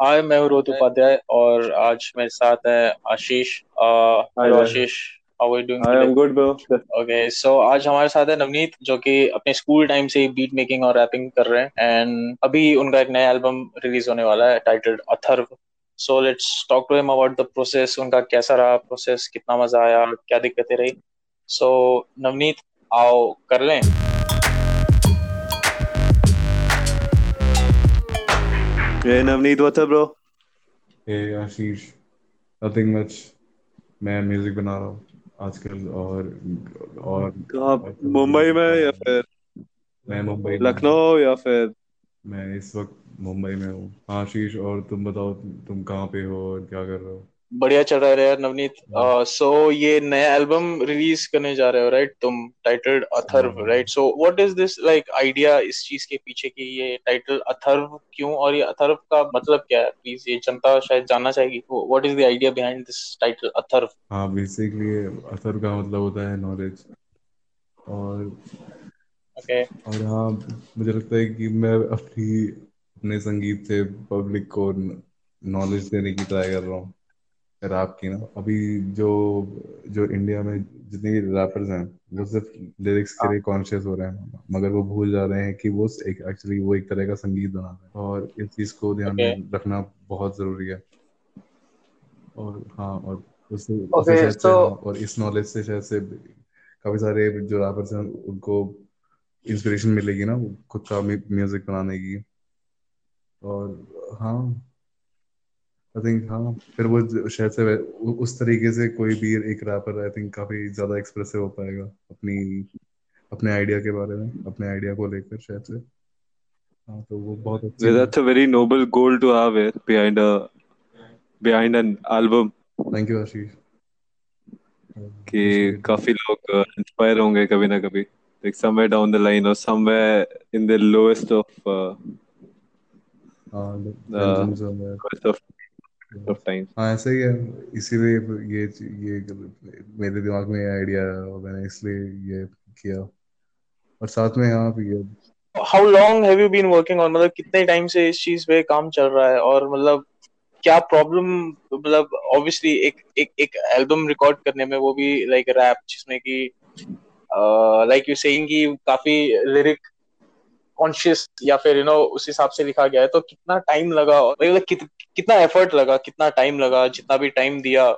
हाय मैं हूँ रोहित उपाध्याय और आज मेरे साथ है Ashish. Hello Ashish how are you doing today am good, bro. Okay so आज हमारे साथ है नवनीत जो कि अपने स्कूल टाइम से बीट मेकिंग और रैपिंग कर रहे हैं एंड अभी उनका एक नया एल्बम रिलीज़ होने वाला है titled Atharva. So let's talk to him about the process उनका कैसा रहा प्रोसेस कितना मज़ा आया क्या दिक्कतें रही? सो so, नवनीत आओ कर लें। Hey, Navneet, what's up, bro? Hey Ashish nothing much मैं म्यूज़िक बना रहा हूँ आजकल और और तो आप मुंबई में या फिर मैं मुंबई में हूँ। लखनऊ या फिर मैं इस वक्त मुंबई में हाँ, आशीष और तुम बताओ तुम कहाँ पे हो और क्या कर रहे हो बढ़िया चल रहा है यार नवनीत। सो ये नया एल्बम रिलीज़ करने जा रहे हो राइट तुम टाइटल्ड अथर्व हाँ। Right so what is this like idea इस चीज़ के पीछे कि ये टाइटल अथर्व क्यों? और ये अथर्व का मतलब क्या है? प्लीज़ ये जनता शायद जानना चाहेगी। What is the idea behind this title Atharva हाँ बेसिकली असर का मतलब होता है नॉलेज और ओके okay. और हाँ मुझे लगता है कि मैं अपनी अपने संगीत से पब्लिक को नॉलेज देने की ट्राई कर रहा हूँ। रैप की ना अभी जो जो इंडिया में जितने भी रैपर्स हैं वो सिर्फ़ लिरिक्स के लिए कॉन्शियस हो रहे हैं मगर वो भूल जा रहे हैं कि वो एक एक्चुअली वो एक तरह का संगीत बना रहे हैं। और इस चीज़ को ध्यान Okay. में रखना बहुत ज़रूरी है। और हाँ और उससे Okay, उससे so- हाँ, और इस नॉलेज से शायद से काफ़ी सारे जो रैपर्स हैं उनको इंस्पिरेशन मिलेगी ना खुद का म्यूज़िक बनाने की। और हाँ। आई थिंक हाँ फिर वो शायद से उस तरीके से कोई भी एक रैपर आई थिंक काफ़ी ज़्यादा एक्सप्रेसिव हो पाएगा अपनी अपने आइडिया के बारे में अपने आइडिया को लेकर शायद से। हाँ तो वो बहुत अच्छा that's a very noble goal to have behind a behind an album thank you Ashish कि काफ़ी लोग इंस्पायर होंगे कभी ना कभी। Like somewhere down the line और somewhere in the lowest of of of times. हाँ ऐसा ही है। इसीलिए ये ये मेरे दिमाग में ये आइडिया और मैंने इसलिए ये किया। और साथ में यहाँ भी ये how long have you been working on मतलब कितने टाइम से इस चीज़ पे काम चल रहा है? और मतलब क्या प्रॉब्लम मतलब ऑब्वियसली एक एक एक एल्बम रिकॉर्ड करने में वो भी लाइक रैप जिसमें कि लाइक यू सेइंग कि काफ़ी लिरिक कॉन्शियस या फिर यू नो उस हिसाब से लिखा गया है तो कितना टाइम लगा मतलब कित, कितना एफर्ट लगा कितना टाइम लगा जितना भी टाइम दिया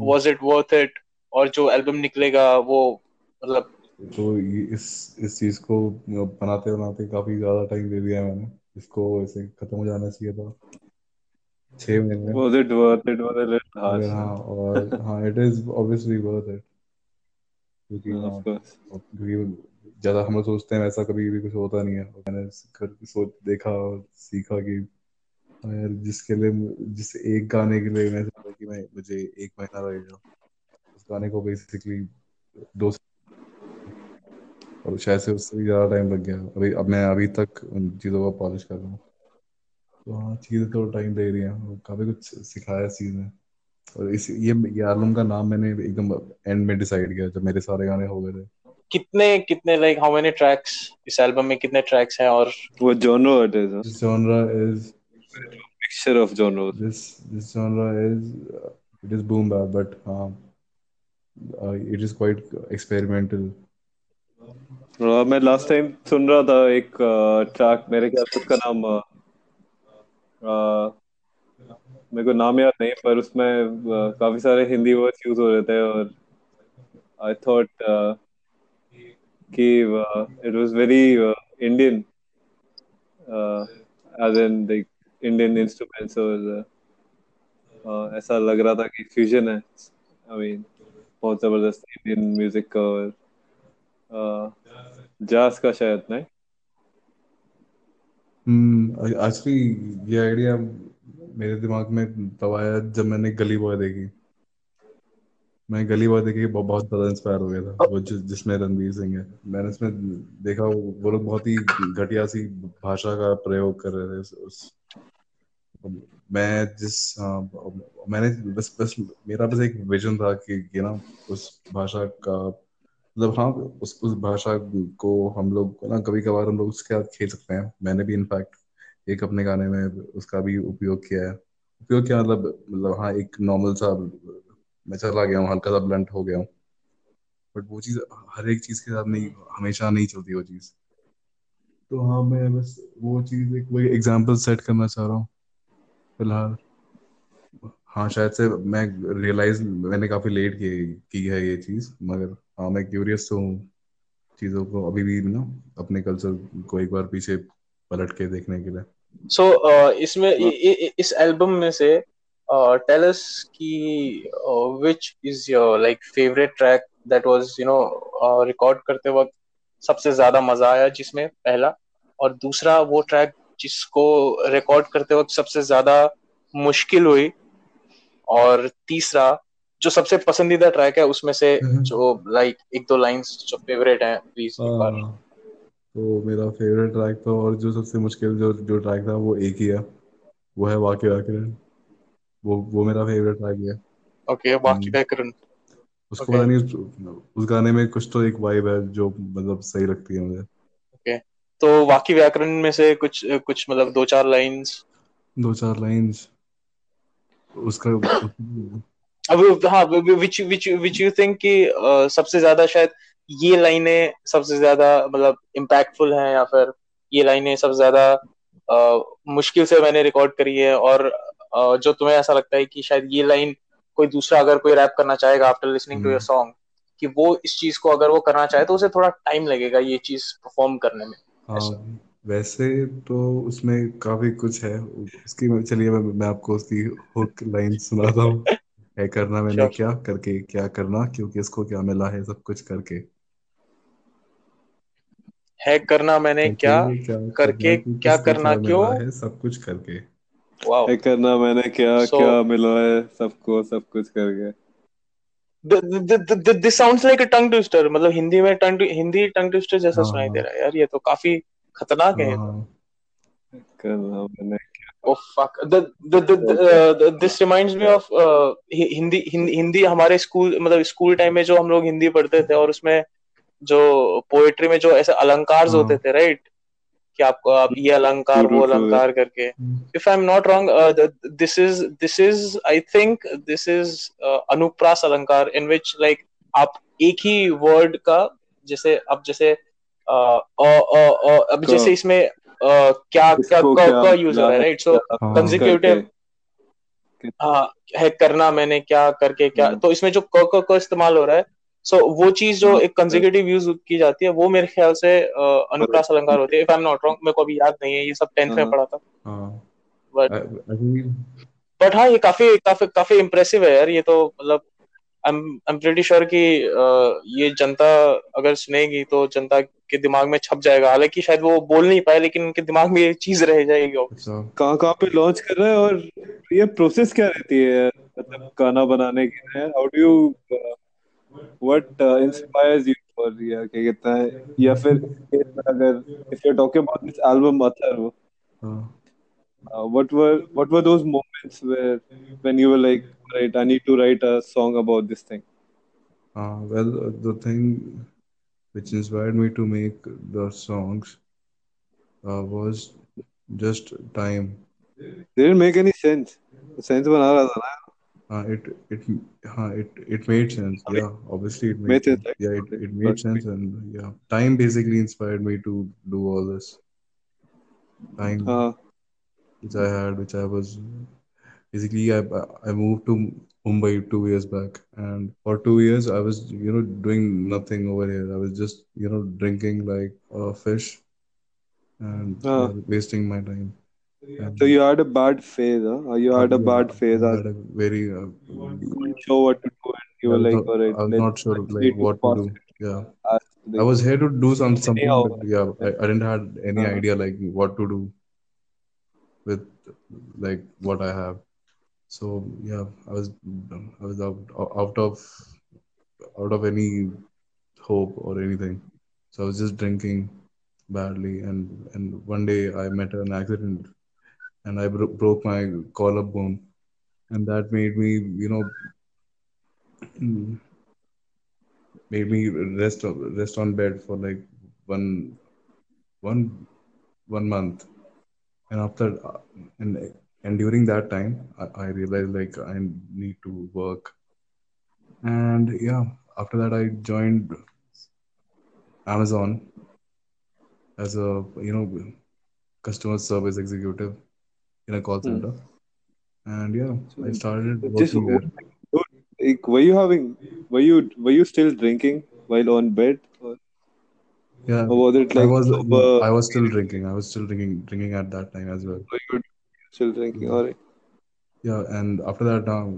वाज इट वर्थ इट और जो एल्बम निकलेगा वो मतलब तो इस इस चीज़ को बनाते बनाते काफ़ी ज़्यादा टाइम दे दिया मैंने। इसको ऐसे खत्म हो जाना चाहिए था। छह महीने। Was it worth it? Was it harsh हाँ और हाँ it is obviously worth it क्योंकि हाँ of course क्योंकि ज़्यादा हम लोग सोचते हैं वैसा कभी भी कुछ होता नहीं है। मैंने कर, सोच, देखा और सीखा कि यार जिसके लिए जिस एक गाने के लिए मैं सोचा कि मैं, मुझे एक महीना लगेगा उस गाने को बेसिकली दो और शायद से उससे भी ज़्यादा टाइम लग गया। अभी, अब मैं अभी तक उन चीज़ों को पॉलिश कर रहा हूँ। तो हाँ चीज़ें तो टाइम दे रही हैं। काफ़ी कुछ सिखाया इस चीज़ ने। और इस, ये ये एल्बम का नाम मैंने एकदम एंड में डिसाइड किया, जब मेरे सारे गाने हो गए थे। कितने कितने लाइक हाउ मेनी ट्रैक्स इस एल्बम में कितने ट्रैक्स हैं और वो genre what is genre is mixture of genre this this genre is it is boom bap but हाँ इट इज़ क्वाइट एक्सपेरिमेंटल मैं लास्ट टाइम सुन रहा था एक uh, ट्रैक मेरे ख्याल से उसका नाम uh, uh, मेरे को नाम याद नहीं पर उसमें काफ़ी सारे हिंदी वर्ड्स यूज़ हो रहे थे और आई थॉट कि it was very Indian as in like Indian instruments और uh, uh, ऐसा लग रहा था कि फ्यूजन है। आई मीन बहुत ज़बरदस्त इंडियन म्यूज़िक का और जास का शायद नहीं? एक्चुअली ये आइडिया मेरे दिमाग में तब आया जब मैंने गली बॉय देखी। मैं गली बॉय देखी बहुत बहुत ज़्यादा इंस्पायर हो गया था। वो जिस जिसमें रणवीर सिंह है। मैंने उसमें देखा वो लोग बहुत ही घटिया सी भाषा का प्रयोग कर रहे थे उस, मैं जिस हाँ, मैंने बस बस मेरा बस एक विजन था कि कि ना उस भाषा का मतलब हाँ उस उस भाषा को हम लोग ना कभी कभार हम लोग उसके साथ खेल सकते हैं। मैंने भी इनफैक्ट एक अपने गाने में उसका भी उपयोग किया है। उपयोग क्या मतलब मतलब हाँ एक नॉर्मल सा मैं चला गया हूँ हल्का सा ब्लंट हो गया हूँ। बट वो चीज़ हर एक चीज़ के साथ नहीं हमेशा नहीं चलती वो चीज़। तो हाँ मैं बस वो चीज़ एक वही एग्ज़ाम्पल सेट करना चाह रहा हूँ। फ़िलहाल हाँ शायद से मैं रियलाइज़ मैंने काफ़ी लेट की की है ये चीज़ मगर हाँ मैं क्यूरियस तो हूँ चीज़ों को अभी भी ना अपने कल्चर को एक बार पीछे पलट के देखने के लिए। सो so, uh, इसमें इस एल्बम में से टेल अस कि which is your like favourite track that was you know record करते वक्त सबसे ज़्यादा मज़ा आया जिसमें पहला? और दूसरा वो ट्रैक जिसको रिकॉर्ड करते वक्त सबसे ज़्यादा मुश्किल हुई? और तीसरा जो सबसे पसंदीदा ट्रैक है उसमें से हम्म। जो लाइक एक दो लाइंस जो फेवरेट हैं प्लीज़ एक बार। हाँ, तो मेरा फेवरेट ट्रैक तो और जो सबसे मुश्किल जो जो ट्रैक था वो एक ही है। वो है वाक्य व्याकरण वो वो मेरा फेवरेट ट्रैक है ओके वाक्य हम्म। व्याकरण उसको Okay. पता नहीं उस, गाने में कुछ तो एक वाइब है जो मतलब सही लगती है मुझे। ओके तो वाक्य व्याकरण में से कुछ कुछ मतलब दो चार लाइंस दो चार लाइंस उसका अब हाँ विच विच विच यू थिंक कि सबसे ज़्यादा शायद ये लाइनें सबसे ज़्यादा मतलब इम्पैक्टफुल हैं या फिर ये लाइनें सबसे ज़्यादा मुश्किल से मैंने रिकॉर्ड करी है और जो तुम्हें ऐसा लगता है कि शायद ये लाइन कोई दूसरा अगर कोई रैप करना चाहेगा after listening to your song कि वो इस चीज़ को अगर वो करना चाहे तो उसे थोड़ा टाइम लगेगा ये चीज़ परफॉर्म करने में। हाँ वैसे तो उसमें काफ़ी कुछ है। उसकी चलिए मैं, मैं आपको उसकी हुक लाइन सुनाता हूँ। है करना मैंने श्योर क्या करके क्या करना क्योंकि इसको क्या मिला है सब कुछ करके। है करना मैंने क्या क्या करके क्या करना क्यों है सब कुछ करके। वाओ करना मैंने क्या So- क्या मिला है? सबको सब कुछ करके this sounds like a tongue twister मतलब हिंदी में टंग हिंदी टंग ट्विस्टर जैसा हाँ, सुनाई दे हाँ। रहा है। यार ये तो काफ़ी खतरनाक है तो। हाँ करना मैंने Oh fuck. The the the, the, uh, this reminds me of uh, Hindi Hindi Hindi हमारे स्कूल मतलब स्कूल टाइम में जो हम लोग हिंदी पढ़ते थे और उसमें जो पोएट्री में जो ऐसे अलंकार। होते थे राइट कि आपको आप ये अलंकार वो अलंकार करके if I am not wrong this is this is I think this think this is uh, अनुप्रास अलंकार इन विच लाइक आप एक ही वर्ड का जैसे अब जैसे uh, अ अ अ अब जैसे इसमें uh, क्या क्या क यूज़ हो रहा है राइट सो हाँ। कंजिक्यूटिव हाँ है करना मैंने क्या करके क्या हम्म। तो इसमें जो क क क इस्तेमाल हो रहा है सो so, वो चीज़ जो हाँ, एक कंजिक्यूटिव यूज़ की जाती है वो मेरे ख्याल से अनुप्रास अलंकार होती है। If I am not wrong मेरे को अभी याद नहीं है ये सब टेंथ में हाँ। पढ़ा था। हाँ। बट think बट हाँ ये काफ़ी काफ़ी काफ़ी इम्प्रेसिव है यार ये तो मतलब आई एम प्रीटी श्योर कि ये जनता अगर सुनेगी तो जनता के दिमाग में छप जाएगा। हालाँकि शायद वो बोल नहीं पाए लेकिन उनके दिमाग में ये चीज़ रह जाएगी अच्छा। कहाँ कहाँ पे लॉन्च कर रहा है और ये प्रोसेस क्या रहती है मतलब गाना बनाने की how do you what inspires you for या क्या कहता है या फिर अगर if you are talking about this album other हाँ uh, what were what were those moments where when you were like right i need to write a song about this thing Uh, well, uh, the thing which inspired me to make the songs uh, was just time. didn't make any sense sense बना रहा था ना uh, it it uh, it it made sense. I mean, Yeah, obviously it made sense, sense. Yeah, it, it made but- sense, and yeah, time basically inspired me to do all this. Time हाँ which I had, which I was basically I I moved to Mumbai two years back, and for two years I was you know doing nothing over here. I was just you know drinking like a fish and wasting my time. So you had a bad phase huh? Uh, you had a bad phase I had a very uh, wasn't sure what to do and you were like not, all right I was let's not sure like what to do. Yeah. I was here to do some something, but yeah, I, I didn't have any Uh-huh. idea like what to do with like what I have. So yeah, I was I was out out of out of any hope or anything. So I was just drinking badly, and and one day I met an accident, and I bro- broke my collarbone, and that made me you know made me rest rest on bed for like one one one month. And after and and during that time I, I realized like i need to work. And yeah after that i joined amazon as a you know customer service executive in a call Hmm. center and yeah i started Just working there like, were you having? Were you were you still drinking while on bed, or, yeah or was it i like was sober? i was still drinking i was still drinking drinking at that time as well you still drinking? All right. yeah and after that um,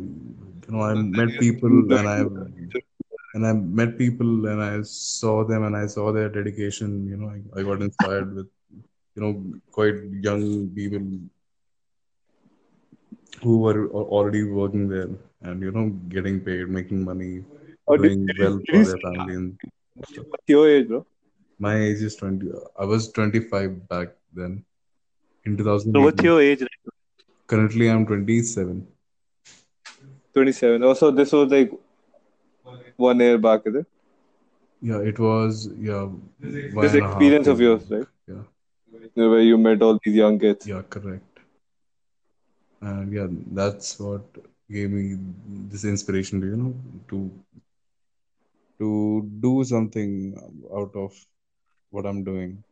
you know i met people and i and i met people and i saw them and i saw their dedication you know i, I got inspired with you know quite young people who were already working there and you know getting paid making money oh, did, doing did well did for their family and stuff what's your age, bro? my age is 20 i was 25 back then in two thousand. So what's your age right currently i'm 27 27. Also, this was like one year back, is it? yeah it was yeah This and a half experience of yours, right? yeah Where you met all these young kids. yeah correct and yeah that's what gave me this inspiration you know to to do something out of what i'm doing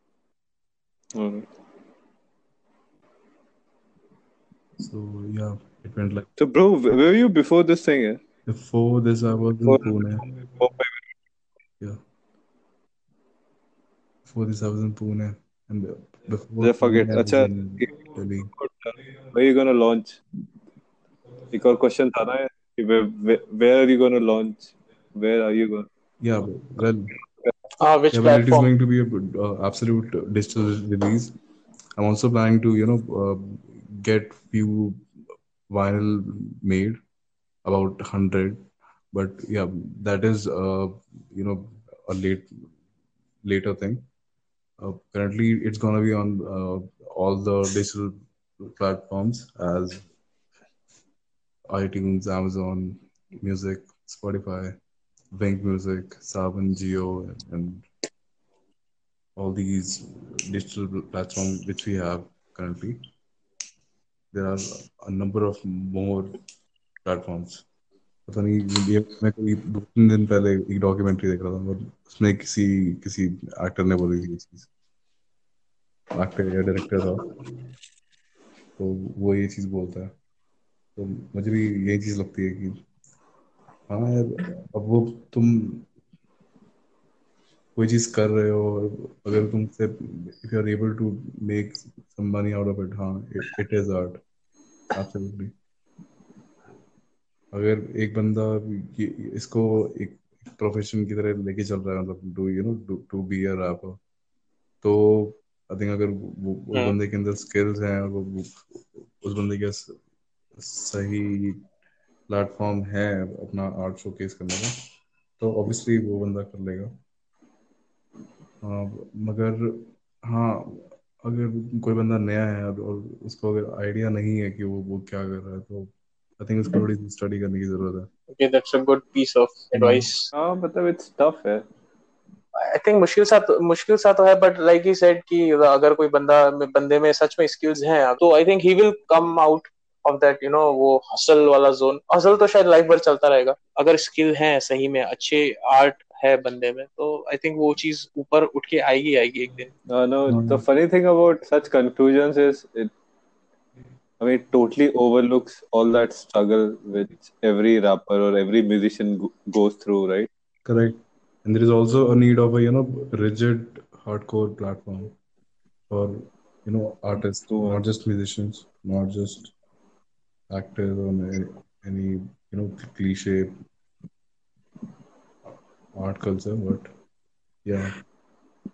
Alright. so yeah it went like So, bro, where were you before this thing? Yeah? before this i was in Before, pune before yeah before this i was in pune and uh, before Yeah, forget. pune i was अच्छा in delhi where are you gonna launch? एक और question था ना कि where, where, where are you gonna launch? Where are you going? yeah but- well Ah, which yeah well it is platform? going to be a good, uh, absolute digital release i'm also planning to you know uh, get few vinyl made about 100 but yeah that is uh, you know a late later thing uh, currently it's going to be on uh, all the digital platforms as itunes amazon music spotify Wink music saban geo and all these digital platforms which we have currently. There are a number of more platforms पता नहीं मैं कोई दो तीन दिन पहले एक documentary देख रहा था, और उसमें किसी किसी एक्टर ने बोली थी चीज़ एक्टर या डायरेक्टर था। तो वो ये चीज़ बोलता है। तो मुझे भी यही चीज़ लगती है कि हाँ यार, अब वो तुम कोई चीज़ कर रहे हो, और अगर तुमसे if you are able to make some money out of it हाँ इट इज़ आर्ट एब्सोल्युटली अगर एक बंदा इसको एक प्रोफेशन की तरह लेके चल रहा है मतलब do you know to be a rapper तो आई थिंक अगर वो वो- उस। बंदे के अंदर स्किल्स हैं और वो उस बंदे के सही प्लेटफॉर्म है अपना आर्ट शोकेस करने का तो ऑब्वियसली वो बंदा कर लेगा हाँ, मगर हाँ अगर कोई बंदा नया है और और उसको अगर आइडिया नहीं है कि वो वो क्या कर रहा है तो आई थिंक उसको थोड़ी स्टडी करने की ज़रूरत है Okay, that's a good piece of advice. हाँ मतलब it's tough है. आई थिंक मुश्किल सा तो मुश्किल सा तो है बट लाइक ही सेड कि अगर कोई बंदा बंदे में सच में स्किल्स हैं तो I think he will come out of that you know वो हसल वाला जोन हसल तो शायद लाइफ भर चलता रहेगा अगर स्किल है सही में अच्छे आर्ट है बंदे में तो आई थिंक वो चीज़ ऊपर उठ के आएगी आएगी एक दिन Uh, no, No, the no. funny thing about I mean, it totally overlooks all that struggle which every rapper or every musician go- goes through, right? correct and there is also a need of a you know rigid hardcore platform for you know artists True. not just musicians not just actors or any, any you know cliche art culture but yeah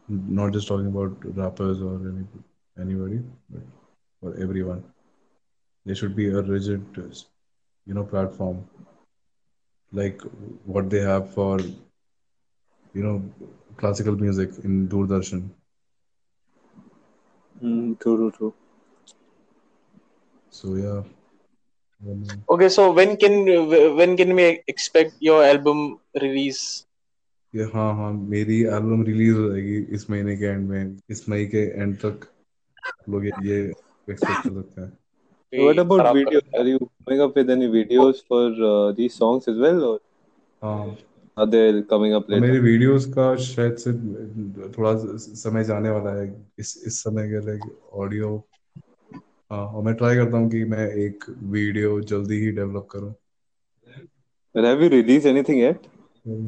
not just talking about rappers or any, anybody but for everyone there should be a rigid you know platform like what they have for you know classical music in doordarshan Mm, true, true, true. so yeah um, okay so when can when can we expect your album release ये हाँ हाँ मेरी album release हो जाएगी इस महीने के and में इस मई के एंड तक आप लोग ये एक्सपेक्ट कर सकते हैं What about है। Are you coming up with any videos for uh, these songs as well, or हाँ are they coming up later? मेरी वीडियोस का शायद से थोड़ा समय जाने वाला है इस इस समय के लिए ऑडियो हाँ और मैं ट्राई करता हूँ कि मैं एक वीडियो जल्दी ही डेवलप करूँ But have you released anything yet?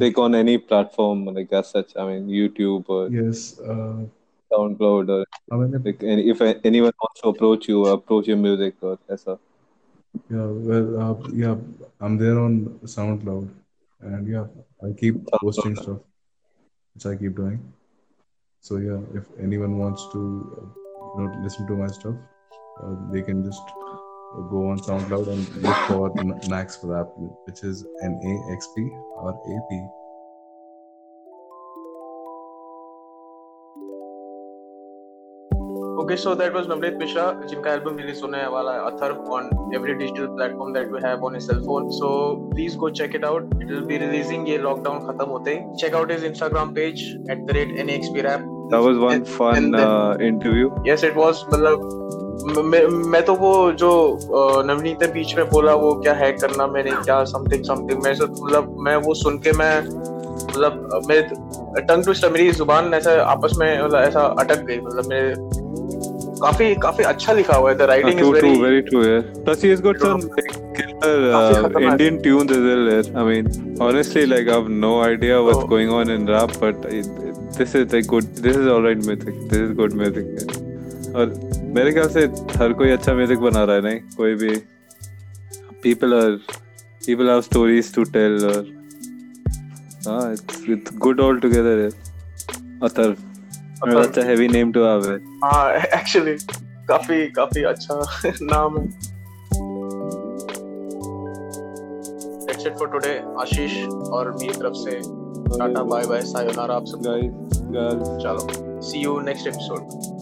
Like on any platform, like as such? I mean, YouTube or yes SoundCloud or like any, if anyone wants to approach you, approach your music or SR. Yeah, well, uh, yeah, I'm there on SoundCloud, and yeah, I keep SoundCloud. posting stuff, which I keep doing. So yeah, if anyone wants to, you know, listen to my stuff, uh, they can just go on SoundCloud and look for Max Rap, which is N A X P R A P Okay, so that was Navneet Mishra, जिनका album release होने वाला है Atharv on every digital platform that you have on your cell phone. So please go check it out. It will be releasing ये lockdown खत्म होते ही. Check out his Instagram page at the rate NXPRap. That was one And- fun and then- uh, interview. Yes, it was मतलब म- मैं तो वो जो अ, नवनीत ने बीच में बोला वो क्या है करना मैंने क्या समथिंग समथिंग मैं मतलब मैं वो सुन के मैं मतलब मैं टंग ट्विस्टर मेरी ज़ुबान ऐसा आपस में मतलब ऐसा अटक गई मतलब मेरे काफ़ी काफ़ी अच्छा लिखा हुआ है the Uh, writing is very like, killer काफ़ी uh, खतरनाक। Indian tunes as well. Yeah. I mean, honestly, like I have no idea what's Oh. going on in rap, but it, it, this is like good. This is alright music. This is good music. Yeah. और मेरे ख्याल से हर कोई अच्छा music बना रहा है नहीं कोई भी people are people have stories to tell or हाँ it's it's good all together yeah. a अच्छा heavy name to have है। हाँ एक्चुअली काफ़ी काफ़ी अच्छा नाम है। That's it for today आशीष और मेरी तरफ़ से। टाटा बाय बाय सायोनारा आप सब। गाइस गर्ल्स चलो सी यू नेक्स्ट एपिसोड